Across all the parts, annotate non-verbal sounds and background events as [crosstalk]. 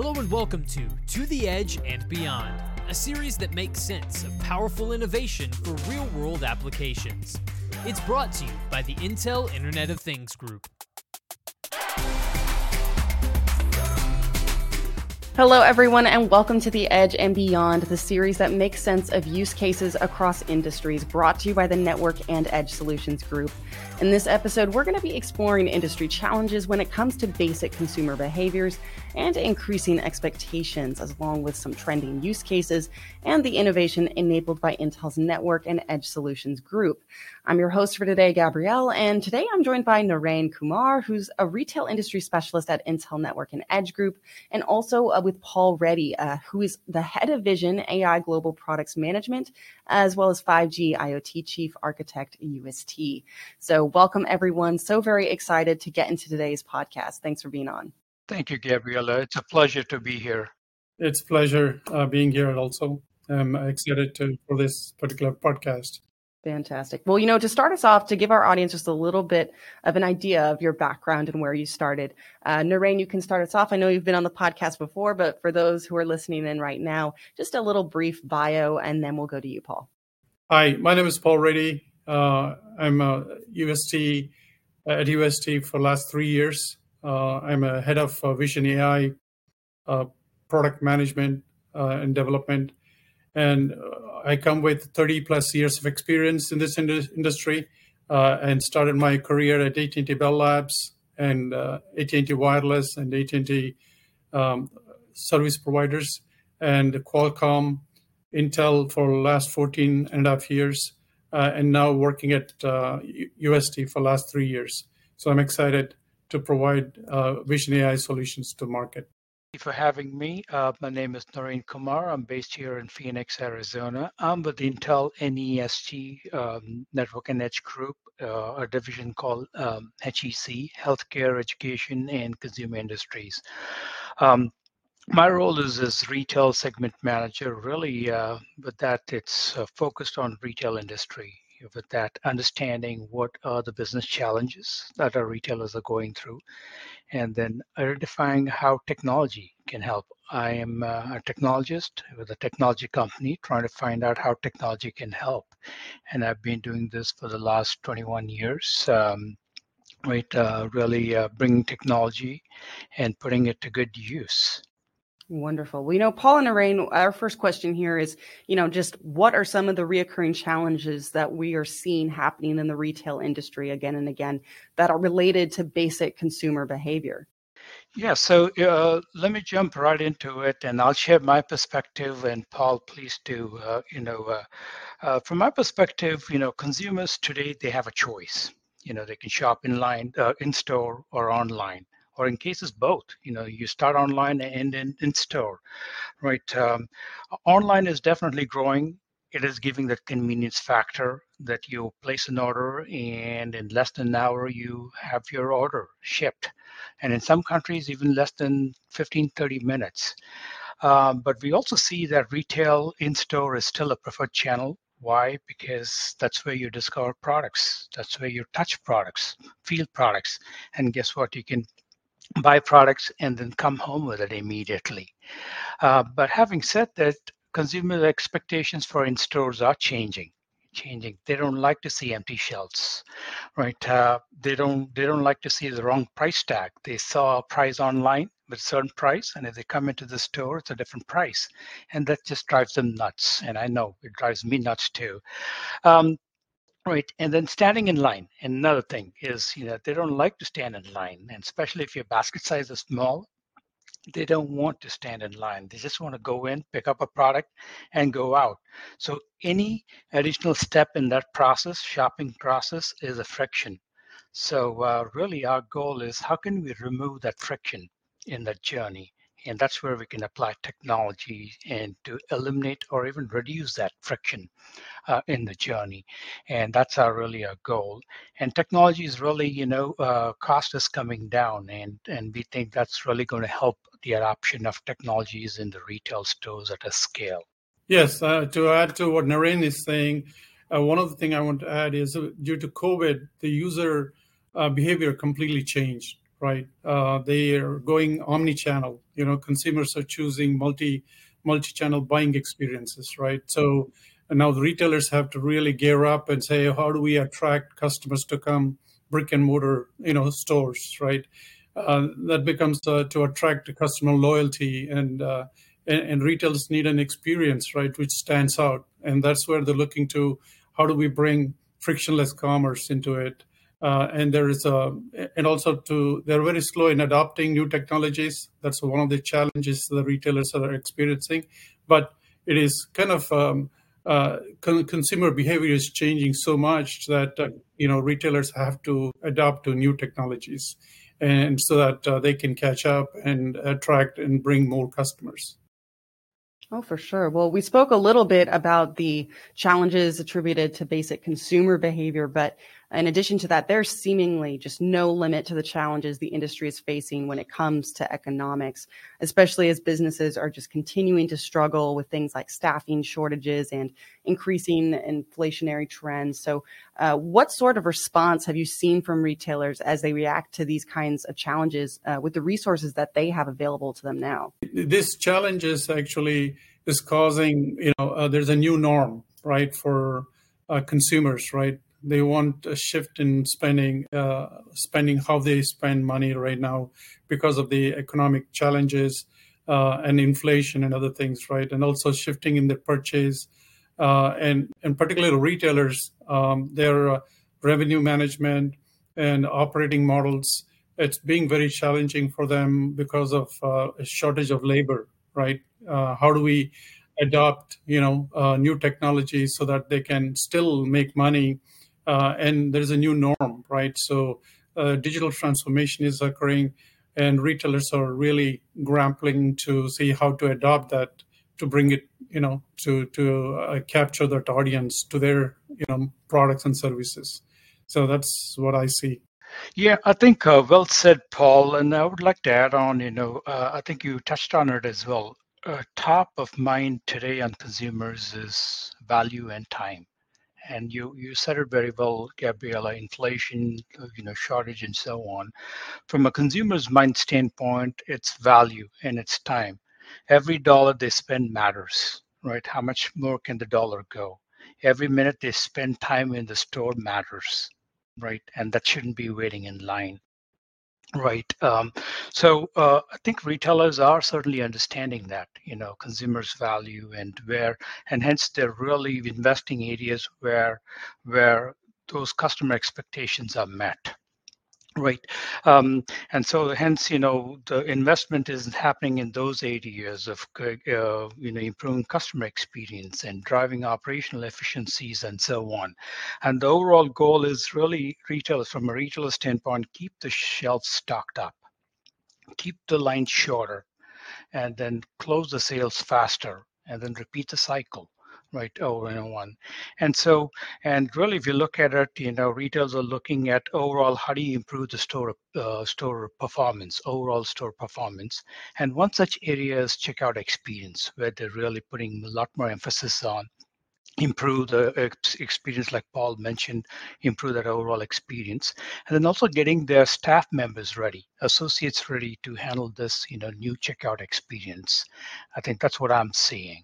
Hello and welcome to To the Edge and Beyond, a series that makes sense of powerful innovation for real world applications. It's brought to you by the Intel Internet of Things Group. Hello, everyone, and welcome to The Edge and Beyond, the series that makes sense of use cases across industries, brought to you by the Network and Edge Solutions Group. In this episode, we're going to be exploring industry challenges when it comes to basic consumer behaviors and increasing expectations, as along with some trending use cases and the innovation enabled by Intel's Network and Edge Solutions Group. I'm your host for today, Gabrielle, and today I'm joined by Narain Kumar, who's a retail industry specialist at Intel Network and Edge Group, and also uh, with Paul Reddy, uh, who is the head of Vision AI Global Products Management, as well as 5G IoT Chief Architect UST. So welcome everyone. So very excited to get into today's podcast. Thanks for being on. Thank you, Gabriella. It's a pleasure to be here. It's pleasure uh, being here also. I'm excited to, for this particular podcast. Fantastic. Well, you know, to start us off, to give our audience just a little bit of an idea of your background and where you started, uh, Narain, you can start us off. I know you've been on the podcast before, but for those who are listening in right now, just a little brief bio, and then we'll go to you, Paul. Hi, my name is Paul Reddy. Uh, I'm a UST at UST for last three years. Uh, I'm a head of uh, Vision AI uh, product management and development, and I come with 30 plus years of experience in this ind- industry, and started my career at AT&T Bell Labs and AT&T Wireless and AT&T um, service providers and Qualcomm, Intel for last 14 and a half years uh, and now working at uh, for last three years. So I'm excited to provide uh, Vision AI solutions to market. Thank you for having me. Uh, my name is Noreen Kumar. I'm based here in Phoenix, Arizona. I'm with Intel NESG um, Network and Edge Group, uh, a division called um, HEC, Healthcare, Education, and Consumer Industries. Um, my role is as retail segment manager. Really, uh, with that, it's uh, focused on retail industry. With that, understanding what are the business challenges that our retailers are going through, and then identifying how technology can help. I am a technologist with a technology company trying to find out how technology can help, and I've been doing this for the last 21 years. Um, right, uh, really uh, bringing technology and putting it to good use. Wonderful. Well, you know, Paul and Narain, our first question here is, you know, just what are some of the reoccurring challenges that we are seeing happening in the retail industry again and again that are related to basic consumer behavior? Yeah, so uh, let me jump right into it, and I'll share my perspective. And Paul, please do. Uh, you know, uh, uh from my perspective, you know, consumers today they have a choice. You know, they can shop in line, uh, in store, or online or in cases both you know you start online and in, in store right um, online is definitely growing it is giving that convenience factor that you place an order and in less than an hour you have your order shipped and in some countries even less than 15 30 minutes um, but we also see that retail in store is still a preferred channel why? Because that's where you discover products. That's where you touch products, feel products. And guess what? You can buy products and then come home with it immediately. Uh, but having said that, consumer expectations for in stores are changing changing. They don't like to see empty shelves right? Uh, they don't they don't like to see the wrong price tag. They saw a price online with a certain price and if they come into the store it's a different price. And that just drives them nuts and i know it drives me nuts too. Um, Right. And then standing in line. Another thing is, you know, they don't like to stand in line. And especially if your basket size is small, they don't want to stand in line. They just want to go in, pick up a product, and go out. So any additional step in that process, shopping process, is a friction. So uh, really, our goal is how can we remove that friction in that journey? And that's where we can apply technology and to eliminate or even reduce that friction uh, in the journey. And that's our really our goal. And technology is really, you know, uh, cost is coming down, and and we think that's really going to help the adoption of technologies in the retail stores at a scale. Yes, uh, to add to what Naren is saying, uh, one of the things I want to add is uh, due to COVID, the user uh, behavior completely changed right? Uh, they are going omni-channel. You know, consumers are choosing multi multi-channel buying experiences, right? So now the retailers have to really gear up and say, how do we attract customers to come brick and mortar, you know, stores, right? Uh, that becomes uh, to attract customer loyalty and, uh, and, and retailers need an experience, right, which stands out, and that's where they're looking to how do we bring frictionless commerce into it, uh, and there is a and also to they're very slow in adopting new technologies. That's one of the challenges the retailers are experiencing, but it is kind of um, uh, con- consumer behavior is changing so much that uh, you know retailers have to adapt to new technologies and so that uh, they can catch up and attract and bring more customers. Oh, for sure. Well, we spoke a little bit about the challenges attributed to basic consumer behavior, but in addition to that, there's seemingly just no limit to the challenges the industry is facing when it comes to economics, especially as businesses are just continuing to struggle with things like staffing shortages and increasing inflationary trends. So, uh, what sort of response have you seen from retailers as they react to these kinds of challenges uh, with the resources that they have available to them now? This challenge is actually is causing, you know, uh, there's a new norm, right, for uh, consumers, right? They want a shift in spending, uh, spending how they spend money right now because of the economic challenges uh, and inflation and other things, right? And also shifting in their purchase uh, and and particularly retailers, um, their uh, revenue management and operating models. It's being very challenging for them because of uh, a shortage of labor, right? Uh, how do we adopt, you know, uh, new technologies so that they can still make money? Uh, and there's a new norm, right? So digital transformation is occurring, and retailers are really grappling to see how to adopt that to bring it you know to to uh, capture that audience to their you know products and services. So that's what i see. Yeah i think uh, well said paul. And i would like to add on you know uh, i think you touched on it as well. Uh, top of mind today on consumers is value and time and you you said it very well gabriela inflation you know shortage and so on from a consumer's mind standpoint it's value and it's time every dollar they spend matters, right? How much more can the dollar go? Every minute they spend time in the store matters, right? And that shouldn't be waiting in line. Right. Um, so uh, I think retailers are certainly understanding that, you know, consumers value and where, and hence they're really investing areas where, where those customer expectations are met. Right. Um, and so hence, you know, the investment is happening in those areas of, uh, you know, improving customer experience and driving operational efficiencies and so on. And the overall goal is really retailers, from a retailer standpoint, keep the shelves stocked up, keep the lines shorter, and then close the sales faster, and then repeat the cycle right over and one. And so and really if you look at it you know retailers are looking at overall how do you improve the store uh, store performance overall store performance? And one such area is checkout experience where they're really putting a lot more emphasis on improve the experience like paul mentioned improve that overall experience. And then also getting their staff members ready associates ready to handle this you know new checkout experience. I think that's what i'm seeing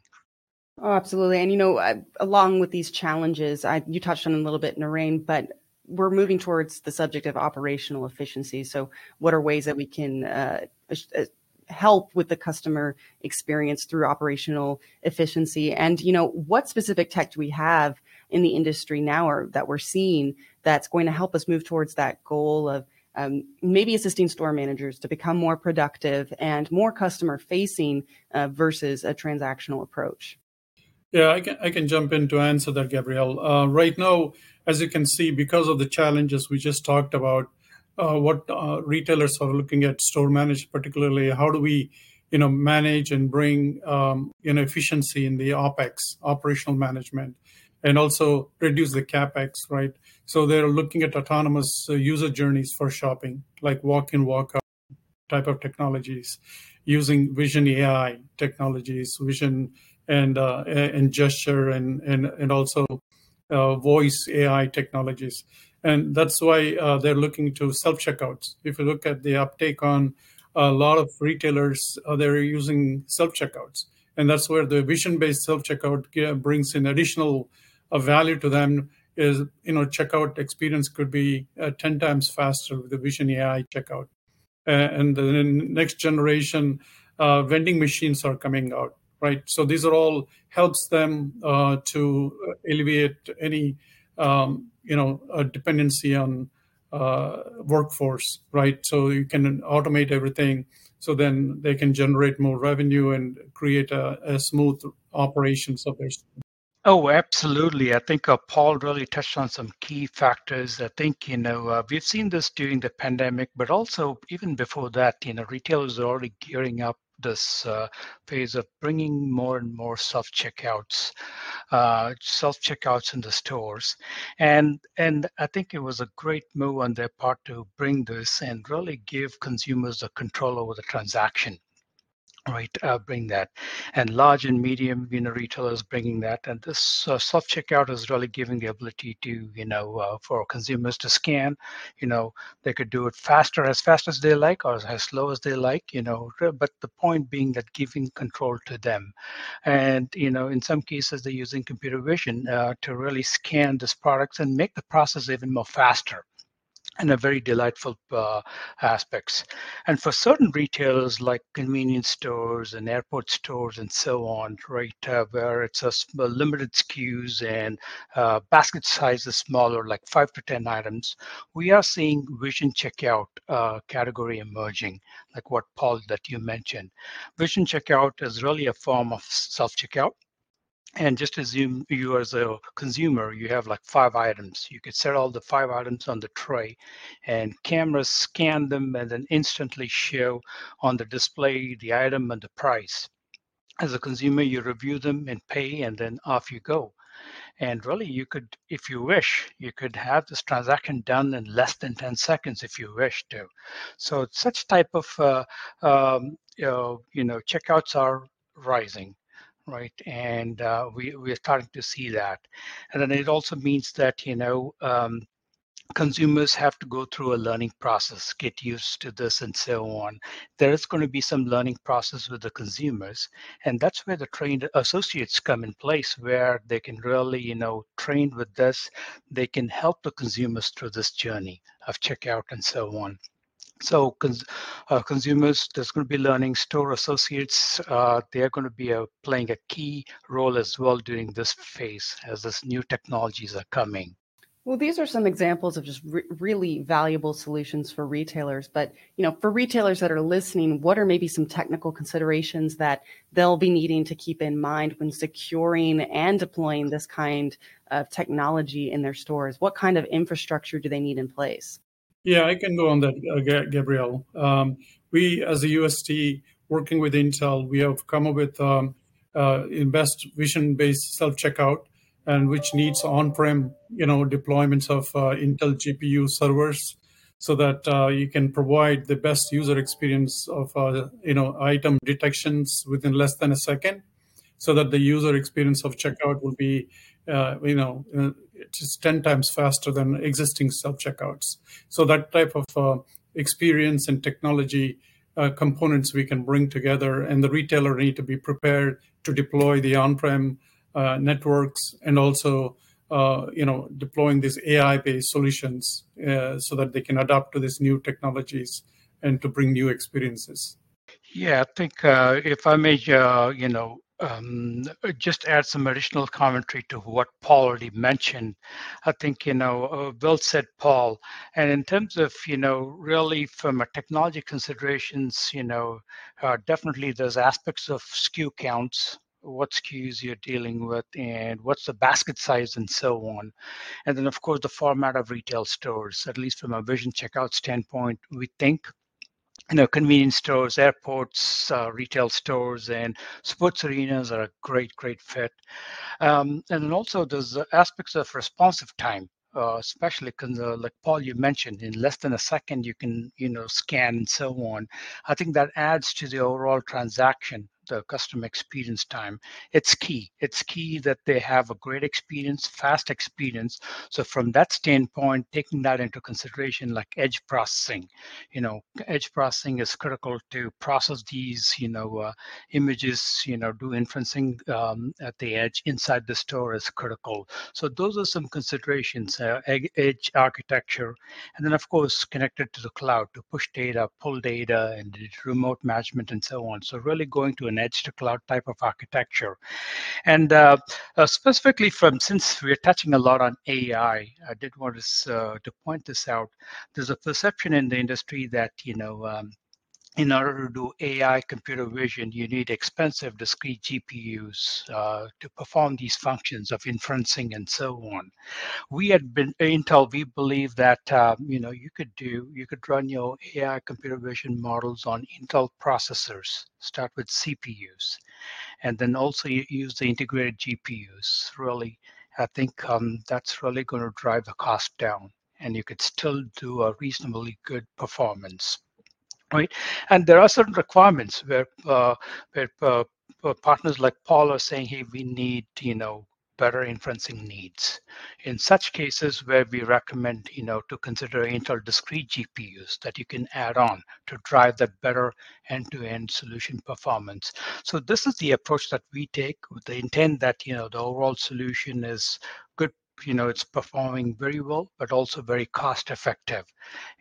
Oh, absolutely. And you know, along with these challenges, I, you touched on a little bit, Narain, but we're moving towards the subject of operational efficiency. So, what are ways that we can uh, uh, help with the customer experience through operational efficiency? And you know, what specific tech do we have in the industry now, or that we're seeing that's going to help us move towards that goal of um, maybe assisting store managers to become more productive and more customer facing uh, versus a transactional approach? Yeah, I can, I can jump in to answer that, Gabrielle. Uh, right now, as you can see, because of the challenges we just talked about, uh, what uh, retailers are looking at store management, particularly, how do we, you know, manage and bring, um, you know, efficiency in the OPEX, operational management, and also reduce the CAPEX, right? So they're looking at autonomous uh, user journeys for shopping, like walk-in, walk-out type of technologies, using vision AI technologies, vision and uh, and gesture and and and also uh, voice AI technologies. and that's why uh, they're looking to self checkouts. If you look at the uptake on a lot of retailers, uh, they're using self checkouts, and that's where the vision based self checkout brings in additional uh, value to them. Is you know checkout experience could be uh, ten times faster with the Vision AI checkout, and the next generation vending machines are coming out right? So these are all helps them uh, to alleviate any um, you know dependency on uh, workforce, right? So you can automate everything. So then they can generate more revenue and create a, a smooth operations of their. Oh, absolutely. I think uh, Paul really touched on some key factors. I think, you know, uh, we've seen this during the pandemic, but also even before that, you know, retailers are already gearing up this uh, phase of bringing more and more self checkouts, uh, self checkouts in the stores, and and I think it was a great move on their part to bring this and really give consumers the control over the transaction right uh, bring that. And large and medium you know retailers bringing that. And this uh, checkout is really giving the ability to you know uh, for consumers to scan. You know they could do it faster as fast as they like or as slow as they like you know but the point being that giving control to them. And you know in some cases they're using computer vision uh, to really scan these products and make the process even more faster and a very delightful uh, aspects. And for certain retailers like convenience stores and airport stores and so on, right, uh, where it's a, a limited SKUs and uh, basket size is smaller, like five to 10 items, we are seeing vision checkout uh, category emerging, like what Paul that you mentioned. Vision checkout is really a form of self-checkout and just assume you as a consumer you have like five items. You could set all the five items on the tray and cameras scan them and then instantly show on the display the item and the price. As a consumer you review them and pay and then off you go. And really you could if you wish you could have this transaction done in less than 10 seconds if you wish to. So such type of uh, um, you know, you know checkouts are rising right? And uh, we we're starting to see that, and then it also means that you know. Um, consumers have to go through a learning process get used to this and so on there is going to be some learning process with the consumers and that's where the trained associates come in place where they can really you know trained with this they can help the consumers through this journey of checkout and so on so cons- uh, consumers, there's going to be learning. Store associates, uh, they're going to be uh, playing a key role as well during this phase as this new technologies are coming. Well, these are some examples of just re- really valuable solutions for retailers. But you know, for retailers that are listening, what are maybe some technical considerations that they'll be needing to keep in mind when securing and deploying this kind of technology in their stores? What kind of infrastructure do they need in place? Yeah, I can go on that, uh, Gabrielle. Um, we, as a UST, working with Intel, we have come up with um, uh, best vision-based self-checkout, and which needs on-prem, you know, deployments of uh, Intel GPU servers, so that uh, you can provide the best user experience of, uh, you know, item detections within less than a second, so that the user experience of checkout will be, uh, you know, just 10 times faster than existing self checkouts. So, that type of uh, experience and technology uh, components we can bring together, and the retailer need to be prepared to deploy the on prem uh, networks and also. Uh, you know, deploying these AI-based solutions uh, so that they can adapt to these new technologies and to bring new experiences. Yeah, I think uh, if I may, uh, you know, um, just add some additional commentary to what Paul already mentioned. I think, you know, uh, well said, Paul. And in terms of, you know, really from a technology considerations, you know, uh, definitely there's aspects of SKU counts, what SKUs you're dealing with, and what's the basket size, and so on. And then, of course, the format of retail stores, at least from a vision checkout standpoint, we think you know, convenience stores, airports, uh, retail stores, and sports arenas are a great, great fit. Um, and then also there's aspects of responsive time. Uh, especially uh, like Paul, you mentioned, in less than a second you can, you know, scan and so on. I think that adds to the overall transaction the customer experience time. It's key. It's key that they have a great experience, fast experience. So from that standpoint, taking that into consideration, like edge processing, you know, edge processing is critical to process these, you know, uh, images, you know, do inferencing um, at the edge inside the store is critical. So those are some considerations, uh, edge architecture, and then of course connected to the cloud to push data, pull data, and remote management and so on. So really going to an edge to cloud type of architecture. And uh, uh, specifically from, since we're touching a lot on AI, I did want to, uh, to point this out. There's a perception in the industry that, you know, um, in order to do AI computer vision, you need expensive discrete GPUs uh, to perform these functions of inferencing and so on. We been Intel. We believe that uh, you know you could do you could run your AI computer vision models on Intel processors. Start with CPUs, and then also use the integrated GPUs. Really, I think um, that's really going to drive the cost down, and you could still do a reasonably good performance right? And there are certain requirements where uh, where uh, uh, partners like Paul are saying, "Hey, we need you know better inferencing needs." In such cases, where we recommend you know to consider Intel discrete GPUs that you can add on to drive that better end-to-end solution performance. So this is the approach that we take with the intent that you know the overall solution is good you know it's performing very well but also very cost effective.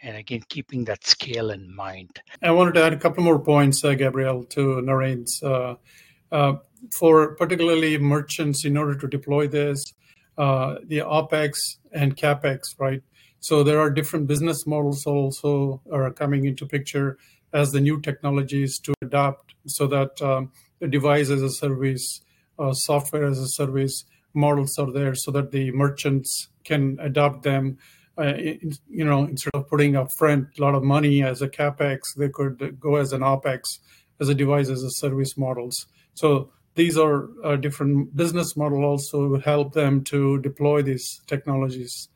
And again keeping that scale in mind. I wanted to add a couple more points uh, gabriel to narain's uh, uh, for particularly merchants in order to deploy this uh, the opex and capex right? So there are different business models also are coming into picture as the new technologies to adopt so that um, the device as a service uh, software as a service models are there so that the merchants can adopt them. Uh, you know, instead of putting up front a lot of money as a capex, they could go as an opex, as a device as a service models. So these are a different business model also help them to deploy these technologies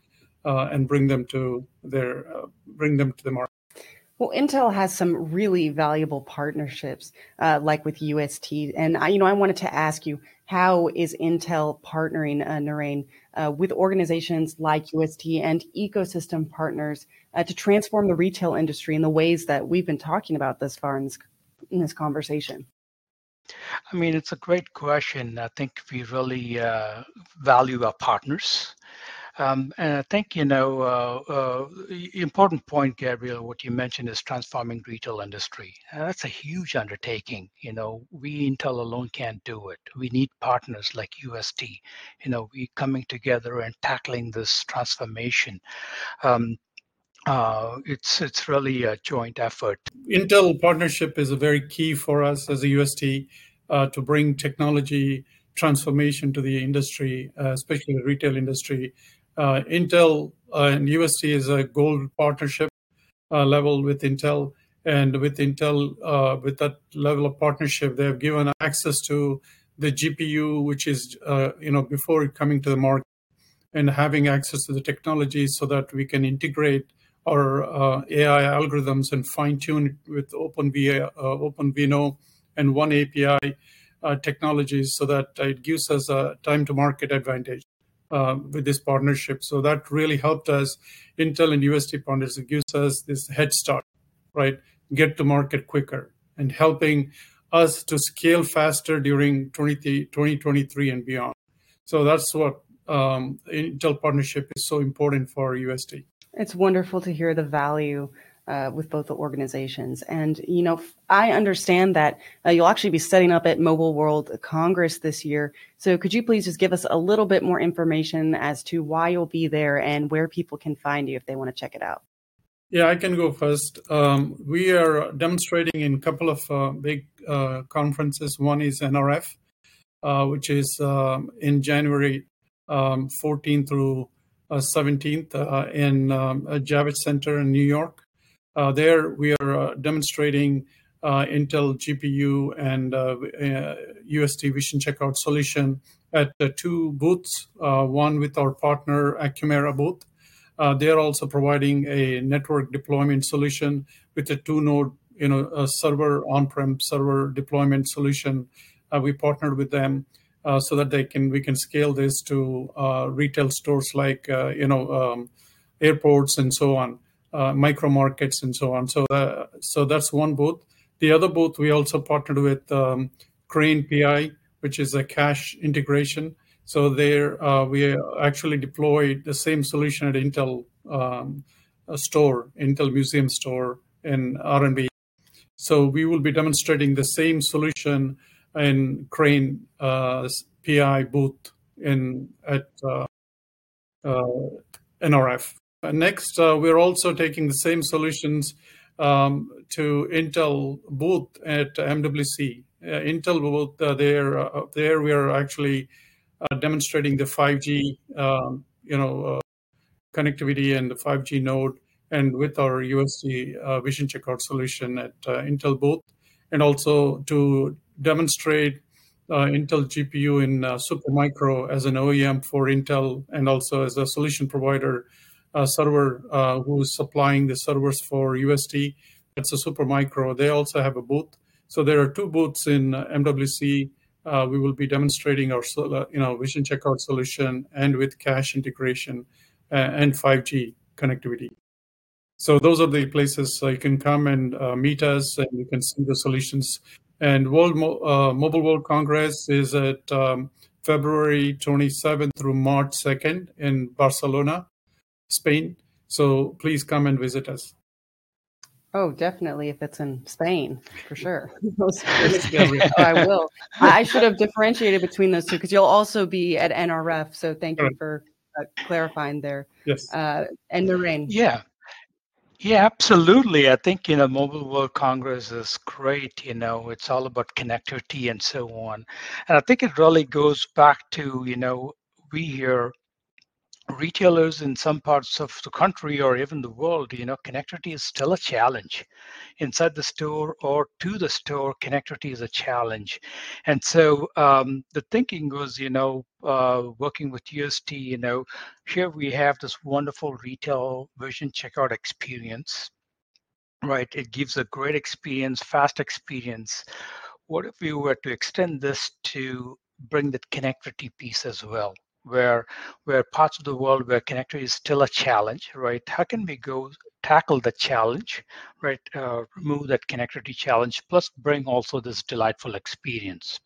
uh, and bring them to their uh, bring them to the market. Well, Intel has some really valuable partnerships, uh, like with UST, and I, you know, I wanted to ask you, how is Intel partnering, uh, Narain, uh, with organizations like UST and ecosystem partners uh, to transform the retail industry in the ways that we've been talking about thus far in this in this conversation? I mean, it's a great question. I think we really uh, value our partners. Um, and I think, you know, uh, uh, important point, Gabriel, what you mentioned is transforming retail industry. That's a huge undertaking. You know, we Intel alone can't do it. We need partners like UST. You know, we coming together and tackling this transformation. Um, uh, it's it's really a joint effort. Intel partnership is a very key for us as a UST uh, to bring technology transformation to the industry, uh, especially the retail industry. Uh, Intel uh, and UST is a gold partnership uh, level with Intel. And with Intel, with that level of partnership, they have given access to the GPU, which is, you know, before coming to the market and having access to the technology so that we can integrate our AI algorithms and fine tune it with OpenVINO and oneAPI technologies so that it gives us a time to market advantage with this partnership. So that really helped us. Intel and UST partners it gives us this head start, right? Get to market quicker and helping us to scale faster during 20, 2023 and beyond. So that's what um, Intel partnership is so important for UST. It's wonderful to hear the value uh, with both the organizations. And, you know, I understand that uh, you'll actually be setting up at Mobile World Congress this year. So could you please just give us a little bit more information as to why you'll be there and where people can find you if they want to check it out? Yeah, I can go first. Um, we are demonstrating in a couple of uh, big uh, conferences. One is NRF, uh, which is um, in January um, 14th through 17th uh, in um, Javits Center in New York. Uh, there, we are uh, demonstrating uh, Intel GPU and UST Vision Checkout solution at two booths, one with our partner Acumera booth. they're also providing a network deployment solution with a two node you know a server on-prem server deployment solution. We partnered with them so that they can we can scale this to retail stores like you know um, airports and so on, uh, micro markets and so on. So so that's one booth. The other booth we also partnered with um, Crane PI, which is a cash integration. So there we actually deployed the same solution at Intel um, store, Intel Museum store in R&B. So we will be demonstrating the same solution in Crane uh, PI booth in at uh, uh, NRF. Next, uh, we're also taking the same solutions um, to Intel booth at MWC. Uh, Intel booth uh, there, we are actually demonstrating the 5G, um, you know, connectivity and the 5G node and with our uh, vision checkout solution at uh, Intel booth, and also to demonstrate uh, Intel GPU in uh, Supermicro as an OEM for Intel and also as a solution provider uh, server uh, who's supplying the servers for UST. It's a Supermicro. They also have a booth. So there are two booths in MWC. we will be demonstrating our you know vision checkout solution and with cash integration and 5G connectivity. So those are the places uh, you can come and uh, meet us, and you can see the solutions. And World Mo- uh, Mobile World Congress is at um, February 27th through March 2nd in Barcelona, Spain. So please come and visit us. Oh, definitely. If it's in Spain, for [laughs] sure. [laughs] oh, I will. I should have differentiated between those two because you'll also be at NRF. So thank you for uh, clarifying there. Yes. Uh, and Naren. Yeah. Yeah, absolutely. I think, you know, Mobile World Congress is great. You know, it's all about connectivity and so on. And I think it really goes back to, you know, we here retailers in some parts of the country or even the world, you know, connectivity is still a challenge. Inside the store or to the store, connectivity is a challenge. And so um, the thinking was, you know, uh, working with UST, you know, here we have this wonderful retail vision checkout experience, right? It gives a great experience, fast experience. What if we were to extend this to bring that connectivity piece as well? Where where parts of the world where connectivity is still a challenge, right? How can we go tackle the challenge, right? Uh, remove that connectivity challenge, plus bring also this delightful experience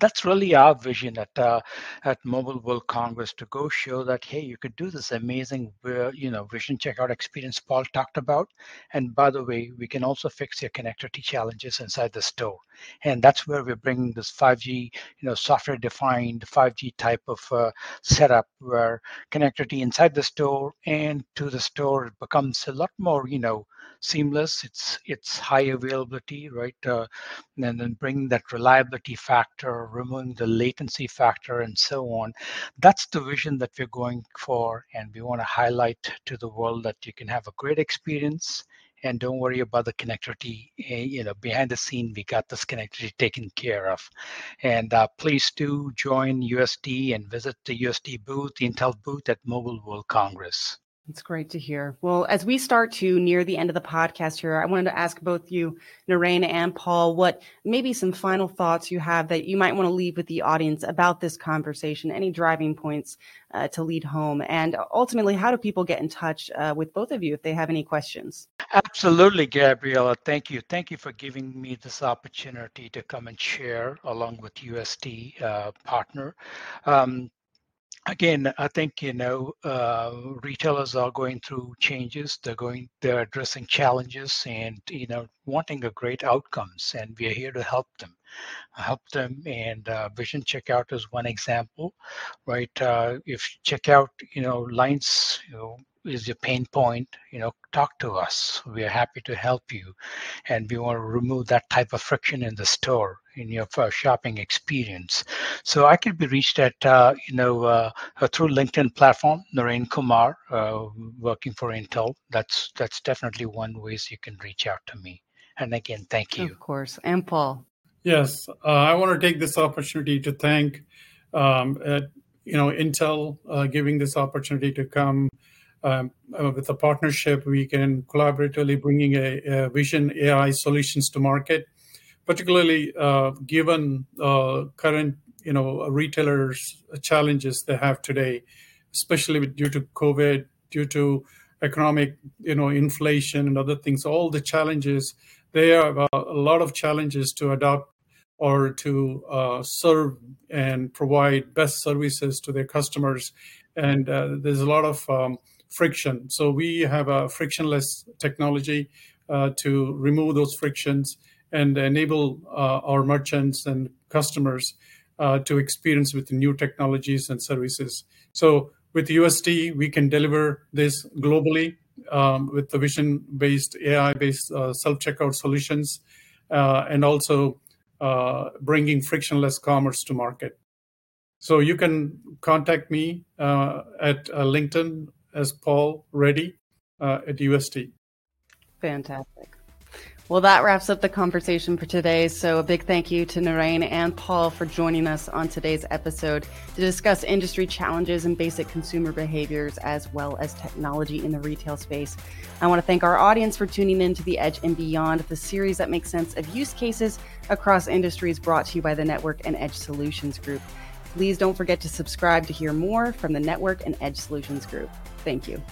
that's really our vision at uh, at Mobile World Congress to go show that hey, you could do this amazing uh, you know vision checkout experience Paul talked about, and by the way, we can also fix your connectivity challenges inside the store, and that's where we're bringing this 5G you know software defined 5G type of uh, setup where connectivity inside the store and to the store becomes a lot more you know seamless. It's it's high availability, right? Uh, and then bring that reliability factor, removing the latency factor, and so on. That's the vision that we're going for, and we want to highlight to the world that you can have a great experience and don't worry about the connectivity eh, you know behind the scene we got this connectivity taken care of and uh, please do join UST and visit the UST booth the intel booth at mobile world congress it's great to hear. Well, as we start to near the end of the podcast here, I wanted to ask both you, Naren and Paul, what maybe some final thoughts you have that you might want to leave with the audience about this conversation, any driving points uh, to lead home, and ultimately, how do people get in touch uh, with both of you if they have any questions? Absolutely, Gabriela. Thank you. Thank you for giving me this opportunity to come and share along with UST uh, partner. Um, again, I think you know uh, retailers are going through changes. They're going, they're addressing challenges, and you know wanting a great outcomes, and we are here to help them, help them. And uh, Vision Checkout is one example, right? Uh, if checkout, you know, lines, you know, is your pain point, you know, talk to us. We are happy to help you. And we want to remove that type of friction in the store in your shopping experience. So I could be reached at, uh, you know, uh, uh, through LinkedIn platform, Naren Kumar, uh, working for Intel. That's that's definitely one ways you can reach out to me. And again, thank you. Of course. And Paul. Yes, uh, I want to take this opportunity to thank, um, at, you know, Intel uh, giving this opportunity to come um, uh, with a partnership, we can collaboratively bringing a, a vision AI solutions to market, particularly uh, given uh, current you know retailers challenges they have today, especially due to COVID, due to economic you know inflation and other things. All the challenges they have a lot of challenges to adopt or to uh, serve and provide best services to their customers. And uh, there's a lot of um, friction. So we have a frictionless technology uh, to remove those frictions and enable uh, our merchants and customers uh, to experience with new technologies and services. So with UST, we can deliver this globally um, with the vision-based, AI-based uh, self-checkout solutions, uh, and also uh, bringing frictionless commerce to market. So you can contact me uh, at uh, LinkedIn as Paul Reddy uh, at UST. Fantastic. Well, that wraps up the conversation for today. So, a big thank you to Noreen and Paul for joining us on today's episode to discuss industry challenges and basic consumer behaviors, as well as technology in the retail space. I want to thank our audience for tuning in to The Edge and Beyond, the series that makes sense of use cases across industries brought to you by the Network and Edge Solutions Group. Please don't forget to subscribe to hear more from the Network and Edge Solutions Group. Thank you.